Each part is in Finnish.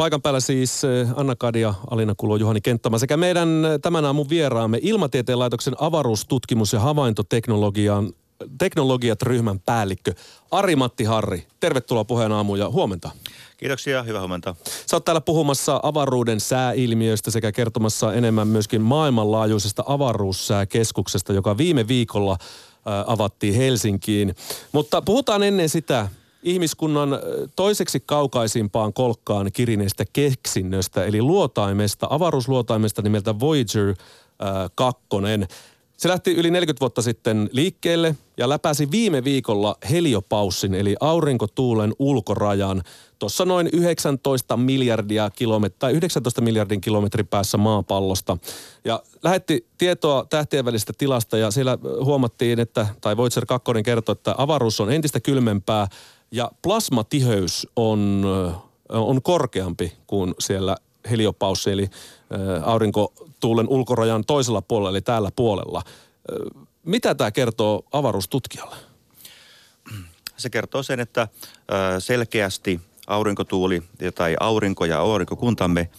Paikan päällä siis Anna Kadia, Alina Kulo, Juhani Kenttämä sekä meidän tämän aamun vieraamme Ilmatieteen laitoksen avaruustutkimus- ja havaintoteknologian teknologiat ryhmän päällikkö Ari-Matti Harri. Tervetuloa puheen aamuun ja huomenta. Kiitoksia, hyvää huomenta. Sä oot täällä puhumassa avaruuden sääilmiöistä sekä kertomassa enemmän myöskin maailmanlaajuisesta avaruussääkeskuksesta, joka viime viikolla avattiin Helsinkiin. Mutta puhutaan ennen sitä ihmiskunnan toiseksi kaukaisimpaan kolkkaan kirineestä keksinnöstä, eli luotaimesta, avaruusluotaimesta nimeltä Voyager 2. Se lähti yli 40 vuotta sitten liikkeelle ja läpäsi viime viikolla heliopaussin eli aurinkotuulen ulkorajan tuossa noin 19 miljardia kilometriä tai 19 miljardin kilometrin päässä maapallosta. Ja lähetti tietoa tähtien välistä tilasta ja siellä huomattiin, että, tai Voyager 2 kertoi, että avaruus on entistä kylmempää ja plasmatiheys on, on korkeampi kuin siellä heliopaussi, eli aurinkotuulen ulkorajan toisella puolella, eli täällä puolella. Mitä tämä kertoo avaruustutkijalle? Se kertoo sen, että selkeästi aurinkotuuli tai aurinko ja aurinkokuntamme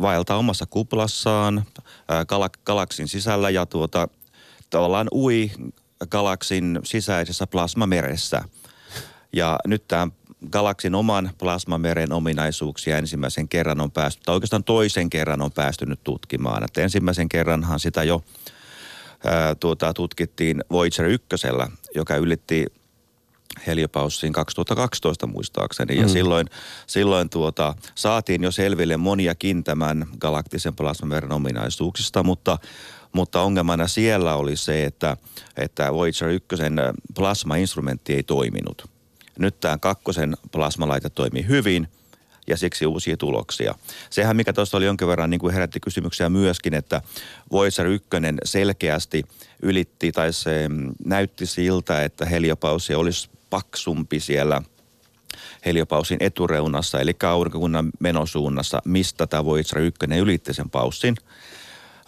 vaeltaa omassa kuplassaan galaksin sisällä ja tuota, tavallaan ui galaksin sisäisessä plasmameressä. Ja nyt tämä galaksin oman plasmameren ominaisuuksia ensimmäisen kerran on päästy, tai oikeastaan toisen kerran on päästy nyt tutkimaan. Että ensimmäisen kerranhan sitä jo ää, tuota, tutkittiin Voyager 1, joka ylitti heliopaussiin 2012 muistaakseni. Mm. Ja silloin, silloin tuota, saatiin jo selville moniakin tämän galaktisen plasmameren ominaisuuksista, mutta mutta ongelmana siellä oli se, että, että Voyager 1 plasma-instrumentti ei toiminut. Nyt tämä kakkosen plasmalaite toimii hyvin ja siksi uusia tuloksia. Sehän, mikä tuossa oli jonkin verran niin kuin herätti kysymyksiä myöskin, että Voyager 1 selkeästi ylitti tai se näytti siltä, että heliopausi olisi paksumpi siellä heliopausin etureunassa, eli aurinkokunnan menosuunnassa, mistä tämä Voyager 1 ylitti sen paussin.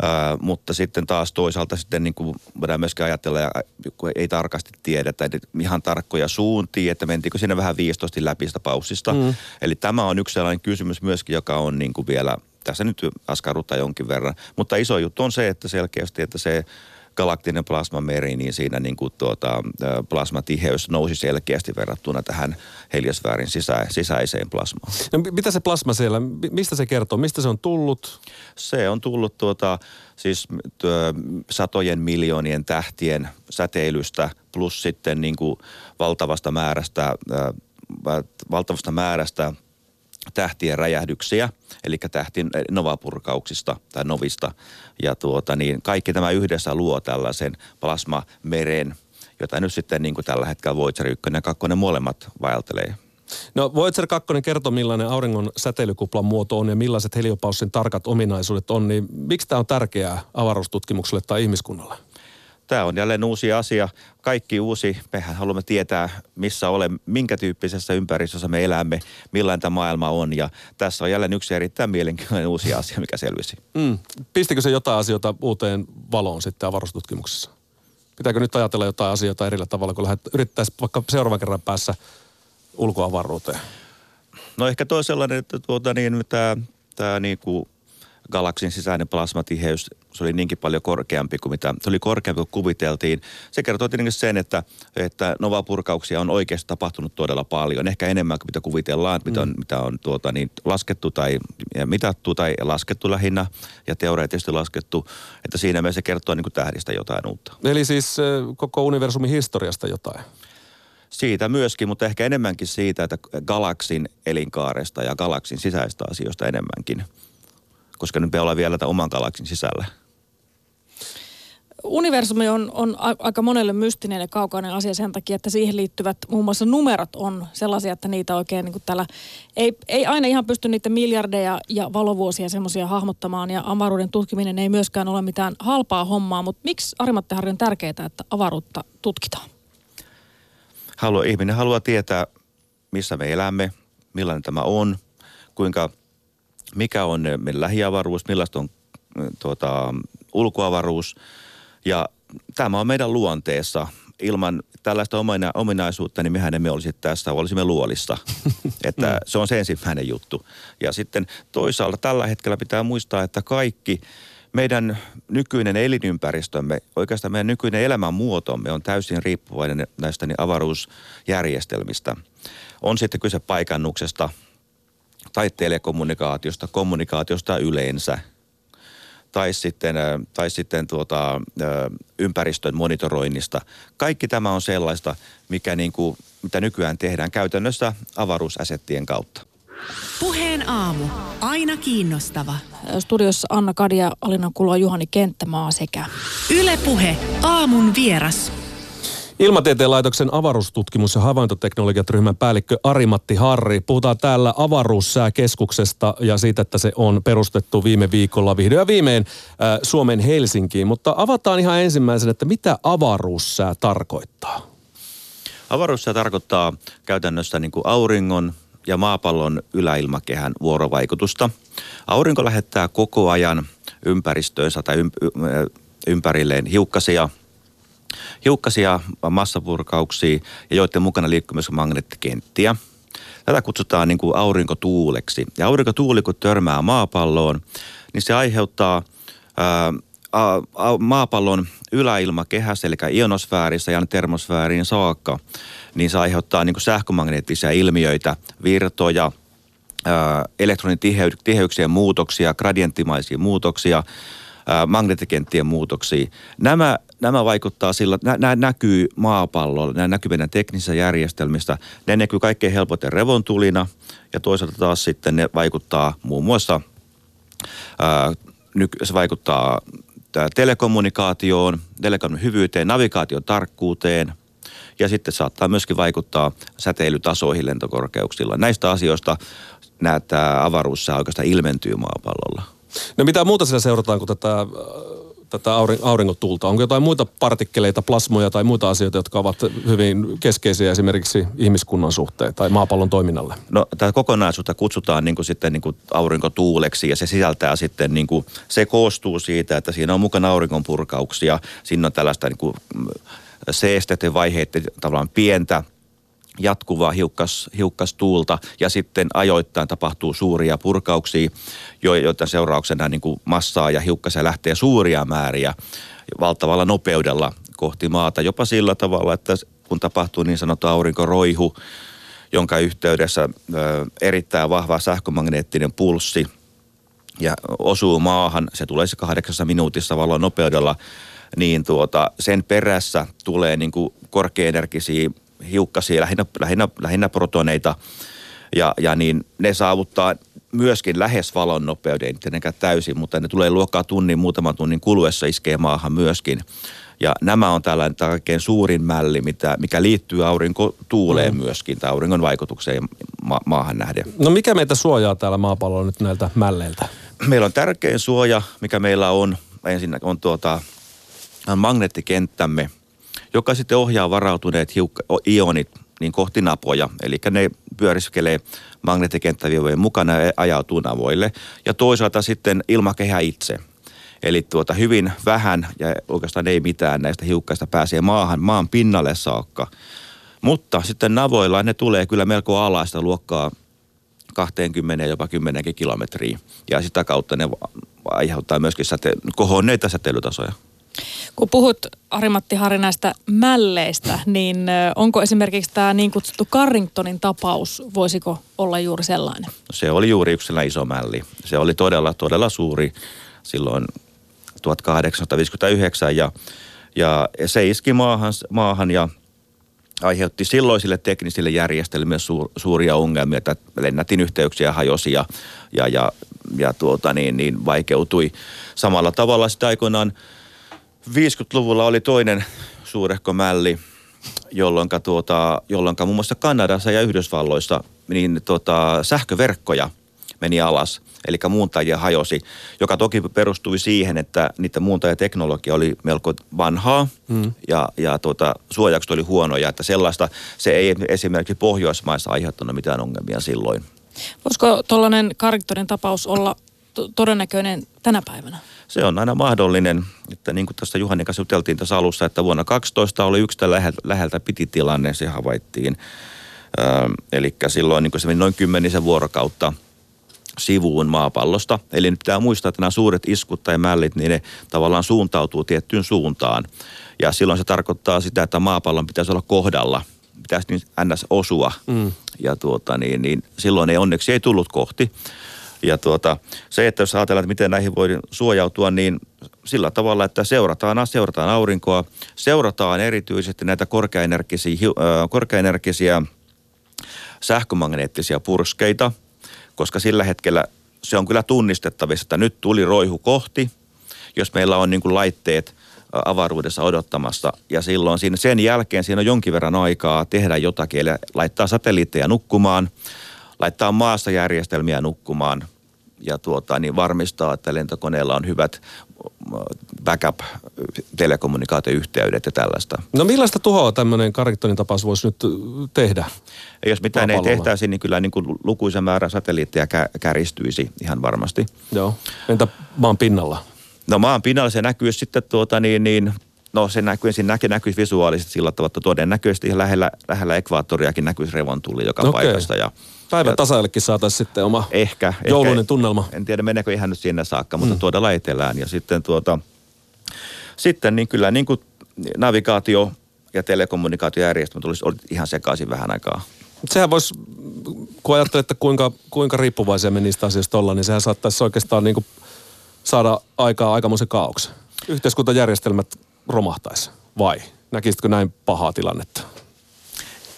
Ää, mutta sitten taas toisaalta sitten niin kuin voidaan myöskin ajatella, ja kun ei tarkasti tiedetä että ihan tarkkoja suuntia, että mentiinkö siinä vähän viistosti läpi sitä paussista. Mm. Eli tämä on yksi sellainen kysymys myöskin, joka on niin kuin vielä, tässä nyt askarruttaa jonkin verran. Mutta iso juttu on se, että selkeästi, että se galaktinen plasmameri, niin siinä niin kuin tuota, plasmatiheys nousi selkeästi verrattuna tähän heliosfäärin sisä, sisäiseen plasmaan. No, mitä se plasma siellä, mistä se kertoo, mistä se on tullut? Se on tullut tuota, siis tuo, satojen miljoonien tähtien säteilystä plus sitten niin kuin valtavasta määrästä, äh, valtavasta määrästä tähtien räjähdyksiä, eli tähtien novapurkauksista tai novista. Ja tuota, niin kaikki tämä yhdessä luo tällaisen plasmameren, jota nyt sitten niin kuin tällä hetkellä Voyager 1 ja 2 molemmat vaeltelee. No Voyager 2 kertoo, millainen auringon säteilykuplan muoto on ja millaiset heliopaussin tarkat ominaisuudet on, niin miksi tämä on tärkeää avaruustutkimukselle tai ihmiskunnalle? Tämä on jälleen uusi asia. Kaikki uusi. Mehän haluamme tietää, missä olemme, minkä tyyppisessä ympäristössä me elämme, millainen tämä maailma on. Ja tässä on jälleen yksi erittäin mielenkiintoinen uusi asia, mikä selvisi. Mm. Pistikö se jotain asioita uuteen valoon sitten avaruustutkimuksessa? Pitääkö nyt ajatella jotain asioita erillä tavalla, kun lähdet, yrittäisiin vaikka seuraavan kerran päässä ulkoavaruuteen? No ehkä toi sellainen, että tuota niin, tämä, tämä niin kuin galaksin sisäinen plasmatiheys, se oli niinkin paljon korkeampi kuin mitä, se oli korkeampi kuin kuviteltiin. Se kertoo tietenkin sen, että, että novapurkauksia on oikeasti tapahtunut todella paljon, ehkä enemmän kuin mitä kuvitellaan, mm. mitä on, mitä on tuota, niin laskettu tai mitattu tai laskettu lähinnä ja teoreettisesti laskettu, että siinä mielessä se kertoo niin kuin tähdistä jotain uutta. Eli siis koko universumin historiasta jotain? Siitä myöskin, mutta ehkä enemmänkin siitä, että galaksin elinkaaresta ja galaksin sisäistä asioista enemmänkin koska nyt me ollaan vielä tämän oman galaksin sisällä. Universumi on, on aika monelle mystinen ja kaukainen asia sen takia, että siihen liittyvät muun muassa numerot on sellaisia, että niitä oikein niin kuin täällä ei, ei aina ihan pysty niitä miljardeja ja valovuosia semmoisia hahmottamaan ja avaruuden tutkiminen ei myöskään ole mitään halpaa hommaa, mutta miksi Arimatte Harri on tärkeää, että avaruutta tutkitaan? Haluaa, ihminen haluaa tietää, missä me elämme, millainen tämä on, kuinka – mikä on meidän lähiavaruus, millaista on tuota, ulkoavaruus. Ja tämä on meidän luonteessa. ilman tällaista omina, ominaisuutta, niin mehän emme olisi tässä, olisimme luolissa. että se on se ensimmäinen juttu. Ja sitten toisaalta tällä hetkellä pitää muistaa, että kaikki meidän nykyinen elinympäristömme, oikeastaan meidän nykyinen elämänmuotomme on täysin riippuvainen näistä niin avaruusjärjestelmistä. On sitten kyse paikannuksesta tai telekommunikaatiosta, kommunikaatiosta yleensä – tai sitten, tai sitten tuota, ympäristön monitoroinnista. Kaikki tämä on sellaista, mikä niin kuin, mitä nykyään tehdään käytännössä avaruusasettien kautta. Puheen aamu. Aina kiinnostava. Studiossa Anna Kadia, Alina Kulo, Juhani Kenttämaa sekä Ylepuhe. Aamun vieras. Ilmatieteen laitoksen avaruustutkimus- ja havaintoteknologiat-ryhmän päällikkö Arimatti Harri. Puhutaan täällä avaruussääkeskuksesta ja siitä, että se on perustettu viime viikolla vihdoin ja viimein äh, Suomen Helsinkiin. Mutta avataan ihan ensimmäisenä, että mitä avaruussää tarkoittaa? Avaruussää tarkoittaa käytännössä niin kuin auringon ja maapallon yläilmakehän vuorovaikutusta. Aurinko lähettää koko ajan ympäristöönsä tai ympärilleen hiukkasia – hiukkasia massapurkauksia ja joiden mukana liikkuu myös magneettikenttiä. Tätä kutsutaan niin kuin aurinkotuuleksi. Ja aurinkotuuli, kun törmää maapalloon, niin se aiheuttaa ää, a, a, maapallon yläilmakehässä, eli ionosfäärissä ja termosfääriin saakka, niin se aiheuttaa niin kuin sähkömagneettisia ilmiöitä, virtoja, elektronitiheyksien muutoksia, gradienttimaisia muutoksia, magneettikenttien muutoksia. Nämä nämä vaikuttaa sillä, nämä näkyy maapallolla, nämä näkyy meidän teknisissä järjestelmistä. Ne näkyy kaikkein helpoiten revontulina ja toisaalta taas sitten ne vaikuttaa muun muassa, ää, se vaikuttaa telekommunikaatioon, telekomun hyvyyteen, navigaation tarkkuuteen ja sitten saattaa myöskin vaikuttaa säteilytasoihin lentokorkeuksilla. Näistä asioista näitä avaruussa oikeastaan ilmentyy maapallolla. No mitä muuta siellä seurataan kuin tätä tätä auringotulta? Onko jotain muita partikkeleita, plasmoja tai muita asioita, jotka ovat hyvin keskeisiä esimerkiksi ihmiskunnan suhteen tai maapallon toiminnalle? No tätä kokonaisuutta kutsutaan niin kuin sitten niin kuin aurinkotuuleksi ja se sisältää sitten, niin kuin, se koostuu siitä, että siinä on mukana auringonpurkauksia, siinä on tällaista niin kuin seesteiden vaiheiden tavallaan pientä jatkuvaa hiukkas, hiukkastuulta ja sitten ajoittain tapahtuu suuria purkauksia, joiden seurauksena niin kuin massaa ja hiukkasia lähtee suuria määriä valtavalla nopeudella kohti maata. Jopa sillä tavalla, että kun tapahtuu niin sanottu aurinkoroihu, jonka yhteydessä erittäin vahva sähkömagneettinen pulssi ja osuu maahan, se tulee se kahdeksassa minuutissa valon nopeudella, niin tuota, sen perässä tulee niin kuin korkeaenergisiä hiukkasia, lähinnä, lähinnä, lähinnä protoneita, ja, ja niin ne saavuttaa myöskin lähes valon nopeuden, tietenkään täysin, mutta ne tulee luokkaa tunnin, muutaman tunnin kuluessa iskee maahan myöskin. Ja nämä on tällainen kaikkein suurin mälli, mitä, mikä liittyy aurinkotuuleen mm. myöskin, tai auringon vaikutukseen ma- maahan nähden. No mikä meitä suojaa täällä maapallolla nyt näiltä mälleiltä? Meillä on tärkein suoja, mikä meillä on, ensin on tuota, on magneettikenttämme – joka sitten ohjaa varautuneet hiukka- ionit niin kohti napoja. Eli ne pyöriskelee magneettikenttäviivojen mukana ja ajautuu navoille. Ja toisaalta sitten ilmakehä itse. Eli tuota, hyvin vähän ja oikeastaan ei mitään näistä hiukkaista pääsee maahan, maan pinnalle saakka. Mutta sitten navoilla ne tulee kyllä melko alaista luokkaa 20 jopa 10 kilometriä. Ja sitä kautta ne aiheuttaa myöskin säte- kohonneita säteilytasoja. Kun puhut Arimatti Hari näistä mälleistä, niin onko esimerkiksi tämä niin kutsuttu Carringtonin tapaus, voisiko olla juuri sellainen? Se oli juuri yksi iso mälli. Se oli todella, todella suuri silloin 1859 ja, ja se iski maahan, maahan ja aiheutti silloisille teknisille järjestelmille suur, suuria ongelmia, että lennätin yhteyksiä hajosi ja, ja, ja, ja tuota niin, niin vaikeutui. Samalla tavalla sitä aikoinaan 50-luvulla oli toinen suurehko mälli, jolloin tuota, muun muassa Kanadassa ja Yhdysvalloissa niin tuota, sähköverkkoja meni alas, eli muuntajia hajosi, joka toki perustui siihen, että niiden muuntajateknologia oli melko vanhaa mm. ja, ja tuota, suojaukset oli huonoja, että sellaista se ei esimerkiksi Pohjoismaissa aiheuttanut mitään ongelmia silloin. Voisiko tuollainen Carringtonin tapaus olla to- todennäköinen tänä päivänä? Se on aina mahdollinen, että niin kuin tässä Juhanin kanssa juteltiin tässä alussa, että vuonna 12 oli yksi läheltä, läheltä piti tilanne, se havaittiin. Öö, eli silloin niin kuin se meni noin kymmenisen vuorokautta sivuun maapallosta. Eli nyt pitää muistaa, että nämä suuret iskut tai mällit, niin ne tavallaan suuntautuu tiettyyn suuntaan. Ja silloin se tarkoittaa sitä, että maapallon pitäisi olla kohdalla, pitäisi niin ns. osua. Mm. Ja tuota, niin, niin silloin ei onneksi ei tullut kohti. Ja tuota, se, että jos ajatellaan, että miten näihin voi suojautua, niin sillä tavalla, että seurataan, seurataan aurinkoa, seurataan erityisesti näitä korkeaenergisiä, korkeaenergisiä sähkömagneettisia purskeita, koska sillä hetkellä se on kyllä tunnistettavissa, että nyt tuli roihu kohti, jos meillä on niin kuin laitteet avaruudessa odottamassa. Ja silloin siinä, sen jälkeen siinä on jonkin verran aikaa tehdä jotakin, eli laittaa satelliitteja nukkumaan, laittaa maassa järjestelmiä nukkumaan ja tuota, niin varmistaa, että lentokoneella on hyvät backup-telekommunikaatioyhteydet ja tällaista. No millaista tuhoa tämmöinen Carringtonin tapaus voisi nyt tehdä? Ja jos mitään ei tehtäisi, niin kyllä niin kuin lukuisa määrä satelliitteja kä- käristyisi ihan varmasti. Joo. Entä maan pinnalla? No maan pinnalla se näkyy sitten tuota niin, niin No se näkyy, ensin näkyy, näkyisi visuaalisesti sillä tavalla, että todennäköisesti ihan lähellä, lähellä ekvaattoriakin näkyisi revontuli joka okay. paikasta. Ja, Päivän tasaillekin saataisiin sitten oma ehkä, joulunen ehkä, tunnelma. En tiedä, meneekö ihan nyt sinne saakka, mutta mm. tuoda etelään. Ja sitten, tuota, sitten niin kyllä niin kuin navigaatio ja telekommunikaatiojärjestelmä olisi ihan sekaisin vähän aikaa. Sehän voisi, kun ajattelee, että kuinka, kuinka riippuvaisia me niistä asioista ollaan, niin sehän saattaisi oikeastaan niin kuin saada aikaa aikamoisen kaauksen. Yhteiskuntajärjestelmät romahtaisi, vai? Näkisitkö näin pahaa tilannetta?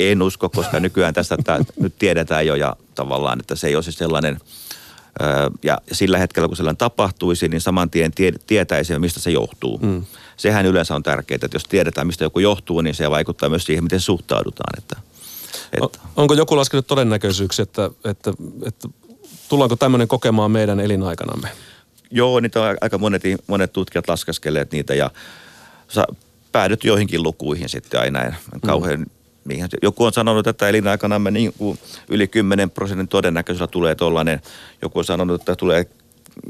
En usko, koska nykyään tästä että nyt tiedetään jo ja tavallaan, että se ei ole sellainen, ja sillä hetkellä kun sellainen tapahtuisi, niin saman tien tie, tietäisi, mistä se johtuu. Mm. Sehän yleensä on tärkeää, että jos tiedetään, mistä joku johtuu, niin se vaikuttaa myös siihen, miten suhtaudutaan. Että, että. Onko joku laskenut todennäköisyyksiä, että, että, että tullaanko tämmöinen kokemaan meidän elinaikanamme? Joo, niitä on aika monet, monet tutkijat laskeskeleet niitä ja sä päädyt joihinkin lukuihin sitten aina kauhean mm. Mihin, joku on sanonut, että elinaikana me niin kuin yli 10 prosentin todennäköisyydellä tulee tuollainen. Joku on sanonut, että tulee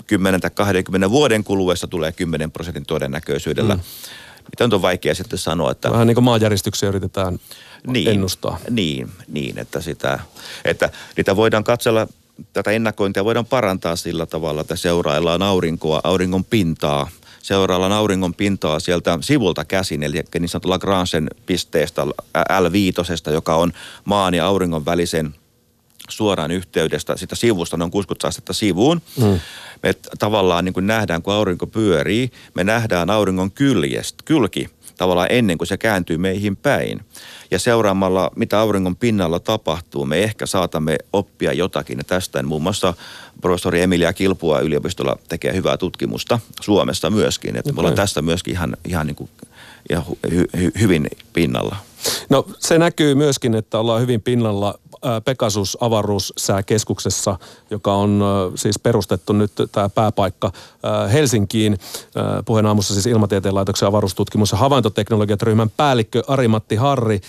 10 tai 20 vuoden kuluessa tulee 10 prosentin todennäköisyydellä. Mm. Mitä on vaikea sitten sanoa. Että, Vähän niin kuin maanjäristyksiä yritetään niin, ennustaa. Niin, niin että, sitä, että niitä voidaan katsella, tätä ennakointia voidaan parantaa sillä tavalla, että seuraillaan aurinkoa, auringon pintaa – seuraillaan auringon pintaa sieltä sivulta käsin, eli niin sanotulla Lagrangen pisteestä L5, joka on maan ja auringon välisen suoraan yhteydestä sitä sivusta, noin 60 astetta sivuun. Mm. Me tavallaan niin kuin nähdään, kun aurinko pyörii, me nähdään auringon kyljestä, kylki tavallaan ennen kuin se kääntyy meihin päin. Ja seuraamalla, mitä auringon pinnalla tapahtuu, me ehkä saatamme oppia jotakin. Ja tästä muun muassa professori Emilia Kilpua yliopistolla tekee hyvää tutkimusta Suomessa myöskin. Että okay. me ollaan tästä myöskin ihan, ihan, niin kuin, ihan hy, hy, hyvin pinnalla. No se näkyy myöskin, että ollaan hyvin pinnalla Pegasus avaruussääkeskuksessa, joka on siis perustettu nyt tämä pääpaikka Helsinkiin. Puheen aamussa siis Ilmatieteen laitoksen avaruustutkimus- ja havaintoteknologiat ryhmän päällikkö Ari-Matti Harri.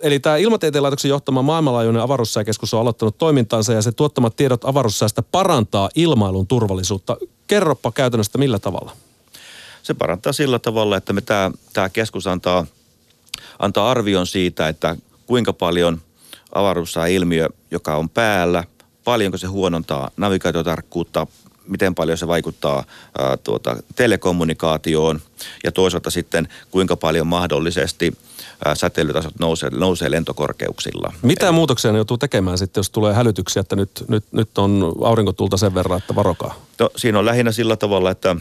Eli tämä Ilmatieteen laitoksen johtama maailmanlaajuinen avaruussääkeskus on aloittanut toimintaansa ja se tuottamat tiedot avaruussäästä parantaa ilmailun turvallisuutta. Kerropa käytännössä millä tavalla? Se parantaa sillä tavalla, että me tämä, tämä keskus antaa, antaa arvion siitä, että kuinka paljon avaruussääilmiö, joka on päällä, paljonko se huonontaa navigaatiotarkkuutta, miten paljon se vaikuttaa ää, tuota, telekommunikaatioon ja toisaalta sitten kuinka paljon mahdollisesti ää, säteilytasot nousee, nousee lentokorkeuksilla. Mitä Eli, muutoksia ne joutuu tekemään sitten, jos tulee hälytyksiä, että nyt, nyt, nyt on aurinkotulta sen verran, että varokaa? No, siinä on lähinnä sillä tavalla, että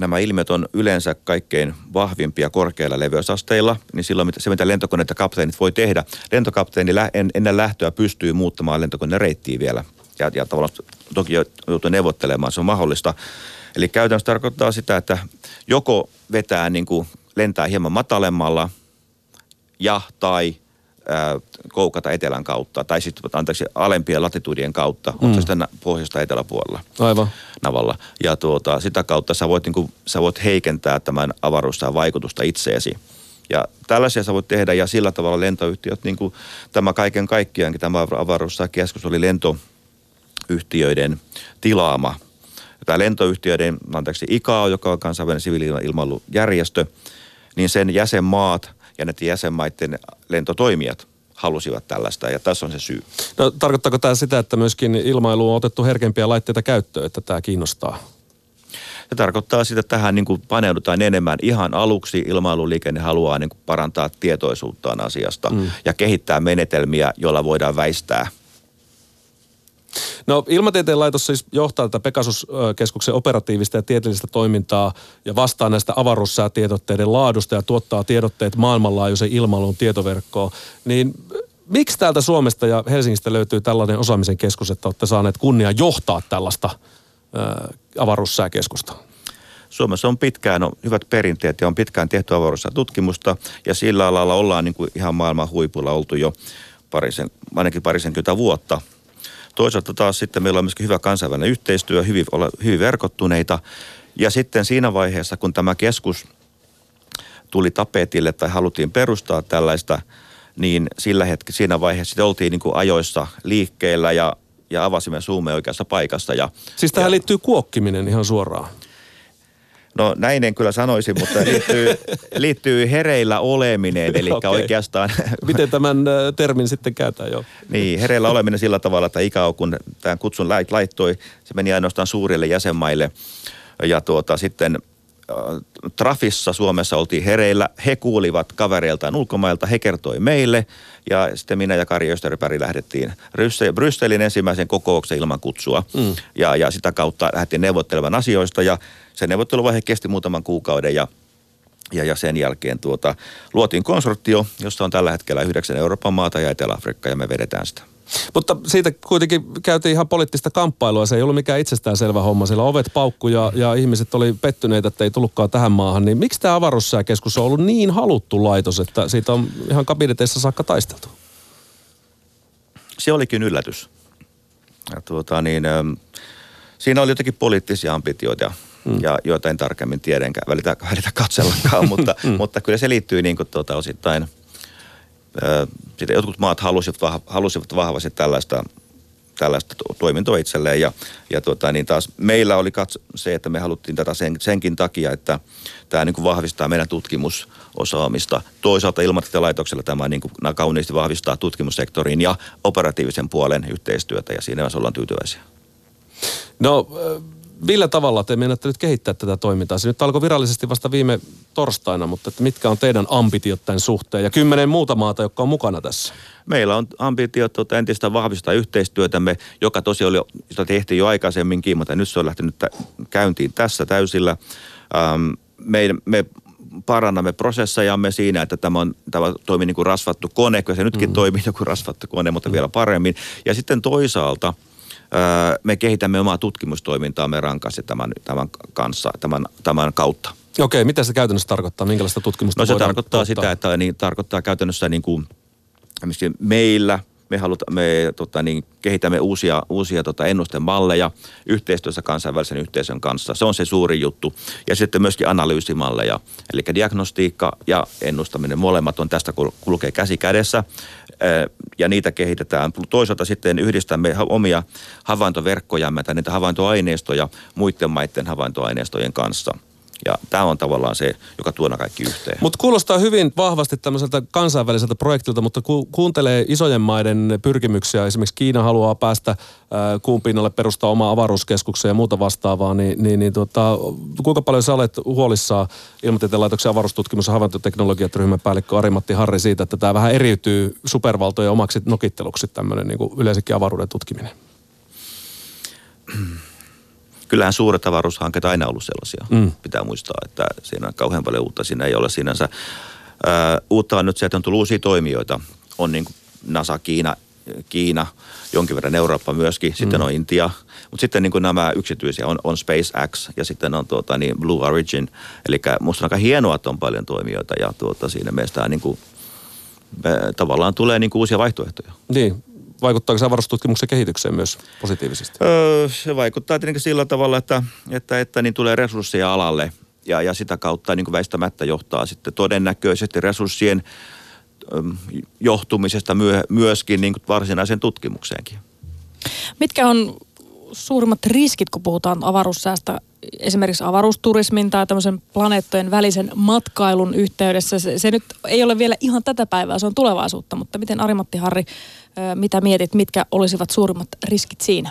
nämä ilmiöt on yleensä kaikkein vahvimpia korkeilla leveysasteilla, niin silloin se, mitä lentokoneet kapteenit voi tehdä, lentokapteeni ennen lähtöä pystyy muuttamaan lentokoneen reittiä vielä ja, ja tavallaan toki joutuu neuvottelemaan, se on mahdollista. Eli käytännössä tarkoittaa sitä, että joko vetää niin kuin lentää hieman matalemmalla ja tai koukata etelän kautta, tai sitten anteeksi alempien latituudien kautta, mm. on se sitten pohjoista eteläpuolella. Aivan. Navalla. Ja tuota, sitä kautta sä voit, niin kuin, sä voit heikentää tämän avaruussään vaikutusta itseesi. Ja tällaisia sä voit tehdä, ja sillä tavalla lentoyhtiöt, niin kuin tämä kaiken kaikkiaankin, tämä avaruussään keskus oli lento, lentoyhtiöiden tilaama. Tämä lentoyhtiöiden, anteeksi, ICAO, joka on kansainvälinen siviili-ilmailujärjestö, niin sen jäsenmaat ja näiden jäsenmaiden lentotoimijat halusivat tällaista ja tässä on se syy. No, tarkoittaako tämä sitä, että myöskin ilmailu on otettu herkempiä laitteita käyttöön, että tämä kiinnostaa? Se tarkoittaa sitä, että tähän niin kuin paneudutaan enemmän. Ihan aluksi ilmailuliikenne haluaa niin kuin parantaa tietoisuuttaan asiasta mm. ja kehittää menetelmiä, joilla voidaan väistää No Ilmatieteen laitos siis johtaa tätä Pegasus-keskuksen operatiivista ja tieteellistä toimintaa ja vastaa näistä avaruussäätiedotteiden laadusta ja tuottaa tiedotteet maailmanlaajuisen ilmailun tietoverkkoon. Niin miksi täältä Suomesta ja Helsingistä löytyy tällainen osaamisen keskus, että olette saaneet kunnia johtaa tällaista avaruussääkeskusta? Suomessa on pitkään on hyvät perinteet ja on pitkään tehty avaruudessa tutkimusta ja sillä alalla ollaan niin kuin ihan maailman huipulla oltu jo parisen, ainakin parisenkymmentä vuotta. Toisaalta taas sitten meillä on myöskin hyvä kansainvälinen yhteistyö, hyvin, hyvin verkottuneita. Ja sitten siinä vaiheessa, kun tämä keskus tuli tapetille tai haluttiin perustaa tällaista, niin sillä hetkellä, siinä vaiheessa oltiin niin kuin ajoissa liikkeellä ja, ja avasimme suumme oikeassa paikassa. Ja, siis tähän ja, liittyy kuokkiminen ihan suoraan. No näin en kyllä sanoisi, mutta liittyy, liittyy hereillä oleminen, eli okay. oikeastaan... Miten tämän termin sitten käytetään jo? Niin, hereillä oleminen sillä tavalla, että ICAO, kun tämän kutsun laittoi, se meni ainoastaan suurille jäsenmaille. Ja tuota, sitten Trafissa Suomessa oltiin hereillä. He kuulivat kavereiltaan ulkomailta, he kertoi meille ja sitten minä ja Kari Österpäri lähdettiin Brysselin ensimmäisen kokouksen ilman kutsua. Mm. Ja, ja sitä kautta lähdettiin neuvottelemaan asioista ja se neuvotteluvaihe kesti muutaman kuukauden ja ja, ja sen jälkeen tuota, luotiin konsortio, jossa on tällä hetkellä yhdeksän Euroopan maata ja Etelä-Afrikka ja me vedetään sitä. Mutta siitä kuitenkin käytiin ihan poliittista kamppailua. Se ei ollut mikään itsestäänselvä homma. Siellä ovet paukku ja, ja ihmiset oli pettyneitä, että ei tullutkaan tähän maahan. Niin miksi tämä avaruussääkeskus on ollut niin haluttu laitos, että siitä on ihan kabineteissa saakka taisteltu? Se olikin yllätys. Ja tuota, niin, ähm, siinä oli jotenkin poliittisia ambitioita, mm. ja joita en tarkemmin tiedä, enkä välitä, välitä katsellakaan, mutta, mm. mutta kyllä se liittyy niin kuin, tuota, osittain – sitten jotkut maat halusivat, halusivat vahvasti tällaista, tällaista toimintoa itselleen ja, ja tuota, niin taas meillä oli katso, se, että me haluttiin tätä sen, senkin takia, että tämä niin kuin vahvistaa meidän tutkimusosaamista. Toisaalta ilmatieteen tämä niin kuin kauniisti vahvistaa tutkimussektorin ja operatiivisen puolen yhteistyötä ja siinä myös ollaan tyytyväisiä. No millä tavalla te menette nyt kehittää tätä toimintaa? Se nyt alkoi virallisesti vasta viime torstaina, mutta että mitkä on teidän ambitiot tämän suhteen ja kymmenen muuta maata, jotka on mukana tässä? Meillä on ambitiot tuota, entistä vahvistaa yhteistyötämme, joka tosi oli, sitä tehtiin jo aikaisemminkin, mutta nyt se on lähtenyt käyntiin tässä täysillä. Ähm, me, me parannamme prosessejamme siinä, että tämä, on, tämä toimii niin kuin rasvattu kone, kun se nytkin mm. toimii joku rasvattu kone, mutta mm. vielä paremmin. Ja sitten toisaalta – me kehitämme omaa tutkimustoimintaamme rankasti tämän, tämän kanssa, tämän, tämän kautta. Okei, mitä se käytännössä tarkoittaa? Minkälaista tutkimusta No se tarkoittaa tuottaa? sitä, että niin, tarkoittaa käytännössä niin kuin, meillä – me, haluta, me tota, niin, kehitämme uusia, uusia tota, ennustemalleja yhteistyössä kansainvälisen yhteisön kanssa. Se on se suuri juttu. Ja sitten myöskin analyysimalleja, eli diagnostiikka ja ennustaminen, molemmat on tästä kulkee käsi kädessä ja niitä kehitetään. Toisaalta sitten yhdistämme omia havaintoverkkojamme tai niitä havaintoaineistoja muiden maiden havaintoaineistojen kanssa – ja tämä on tavallaan se, joka tuona kaikki yhteen. Mutta kuulostaa hyvin vahvasti tämmöiseltä kansainväliseltä projektilta, mutta ku, kuuntelee isojen maiden pyrkimyksiä, esimerkiksi Kiina haluaa päästä kuun pinnalle perustaa omaa avaruuskeskuksen ja muuta vastaavaa, niin, niin, niin tuota, kuinka paljon sä olet huolissaan Ilmatieteen laitoksen avaruustutkimus- ja havaintoteknologiat päällikkö Ari-Matti Harri siitä, että tämä vähän eriytyy supervaltojen omaksi nokitteluksi tämmöinen niin yleensäkin avaruuden tutkiminen? Kyllähän suuret avaruushankkeet aina ollut sellaisia. Mm. Pitää muistaa, että siinä on kauhean paljon uutta. Siinä ei ole sinänsä. Ää, uutta on nyt se, että on tullut uusia toimijoita. On niin kuin NASA, Kiina, Kiina, jonkin verran Eurooppa myöskin, sitten mm. on Intia. Mutta sitten niin kuin nämä yksityisiä on, on SpaceX ja sitten on tuota, niin Blue Origin. Eli musta on aika hienoa, että on paljon toimijoita ja tuota, siinä meistä niin kuin, tavallaan tulee niin kuin uusia vaihtoehtoja. Niin, vaikuttaako se avaruustutkimuksen kehitykseen myös positiivisesti? Öö, se vaikuttaa tietenkin sillä tavalla, että, että, että niin tulee resursseja alalle ja, ja sitä kautta niin kuin väistämättä johtaa sitten todennäköisesti resurssien johtumisesta myö, myöskin niin kuin varsinaiseen tutkimukseenkin. Mitkä on suurimmat riskit, kun puhutaan avaruussäästä, esimerkiksi avaruusturismin tai tämmöisen planeettojen välisen matkailun yhteydessä? Se, se nyt ei ole vielä ihan tätä päivää, se on tulevaisuutta, mutta miten Arimatti Harri, mitä mietit, mitkä olisivat suurimmat riskit siinä?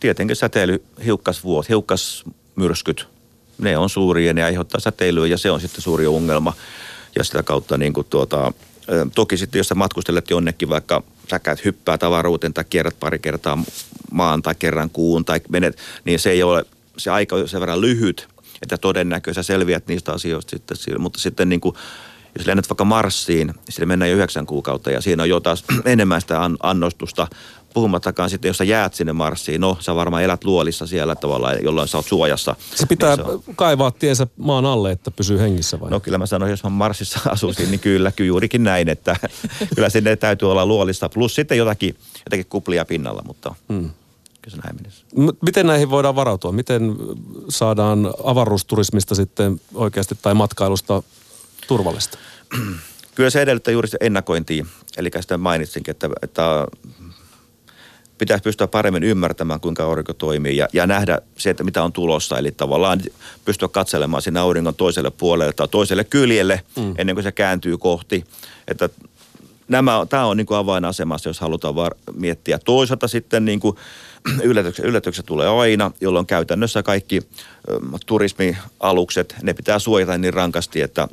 Tietenkin säteily, hiukkasvuot, hiukkasmyrskyt, ne on suuria ne aiheuttaa säteilyä ja se on sitten suuri ongelma. Ja sitä kautta niin kuin tuota, toki sitten jos sä matkustelet jonnekin vaikka sä käyt hyppää tavaruuteen tai kierrät pari kertaa maan tai kerran kuun tai menet, niin se ei ole, se aika on sen verran lyhyt, että todennäköisesti selviät niistä asioista sitten. Mutta sitten niin kuin, jos lennät vaikka Marsiin, niin sille mennään jo yhdeksän kuukautta ja siinä on jo taas enemmän sitä annostusta. Puhumattakaan sitten, jos sä jäät sinne Marsiin, no sä varmaan elät luolissa siellä tavallaan, jolloin sä oot suojassa. Se pitää niin se on... kaivaa tiensä maan alle, että pysyy hengissä vai? No kyllä mä sanoin, jos mä Marsissa asuisin, niin kyllä, kyllä juurikin näin, että kyllä sinne täytyy olla luolissa. Plus sitten jotakin, jotakin kuplia pinnalla, mutta hmm. Kyllä se näin menisi. Miten näihin voidaan varautua? Miten saadaan avaruusturismista sitten oikeasti tai matkailusta turvallista? Kyllä se edellyttää juuri ennakointia. Eli sitä mainitsinkin, että, että pitäisi pystyä paremmin ymmärtämään, kuinka aurinko toimii ja, ja nähdä se, että mitä on tulossa. Eli tavallaan pystyä katselemaan sinne auringon toiselle puolelle tai toiselle kyljelle mm. ennen kuin se kääntyy kohti. Että nämä, tämä on niin kuin avainasemassa, jos halutaan var- miettiä. Toisaalta sitten niin kuin yllätykset, yllätykset tulee aina, jolloin käytännössä kaikki ö, turismialukset, ne pitää suojata niin rankasti, että,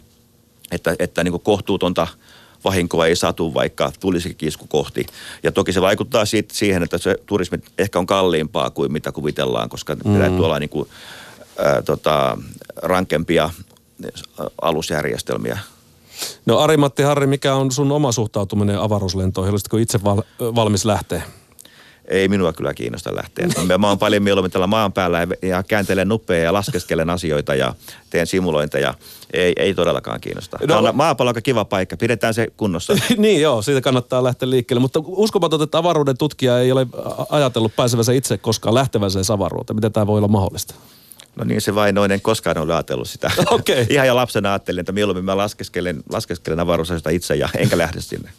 että, että niin kuin kohtuutonta – vahinkoa ei satu, vaikka tulisikin kisku kohti. Ja toki se vaikuttaa siitä, siihen, että se turismi ehkä on kalliimpaa kuin mitä kuvitellaan, koska mm. pitää tuolla niin kuin, ää, tota, rankempia alusjärjestelmiä. No Ari-Matti Harri, mikä on sun oma suhtautuminen avaruuslentoihin? Olisitko itse val- valmis lähteä? ei minua kyllä kiinnosta lähteä. Mä oon paljon mieluummin tällä maan päällä ja kääntelen nuppeja ja laskeskelen asioita ja teen simulointeja. Ei, ei todellakaan kiinnosta. No, on maapallo aika kiva paikka, pidetään se kunnossa. niin joo, siitä kannattaa lähteä liikkeelle. Mutta uskomaton, että avaruuden tutkija ei ole ajatellut pääsevänsä itse koskaan lähtevänsä avaruuteen. Miten tämä voi olla mahdollista? No niin se vain noin, en koskaan ole ajatellut sitä. Okay. Ihan jo lapsena ajattelin, että mieluummin mä laskeskelen, laskeskelen avaruusasioita itse ja enkä lähde sinne.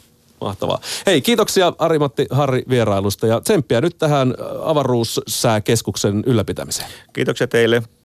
Mahtavaa. Hei, kiitoksia Arimatti Harri vierailusta ja tsemppiä nyt tähän avaruussääkeskuksen ylläpitämiseen. Kiitoksia teille.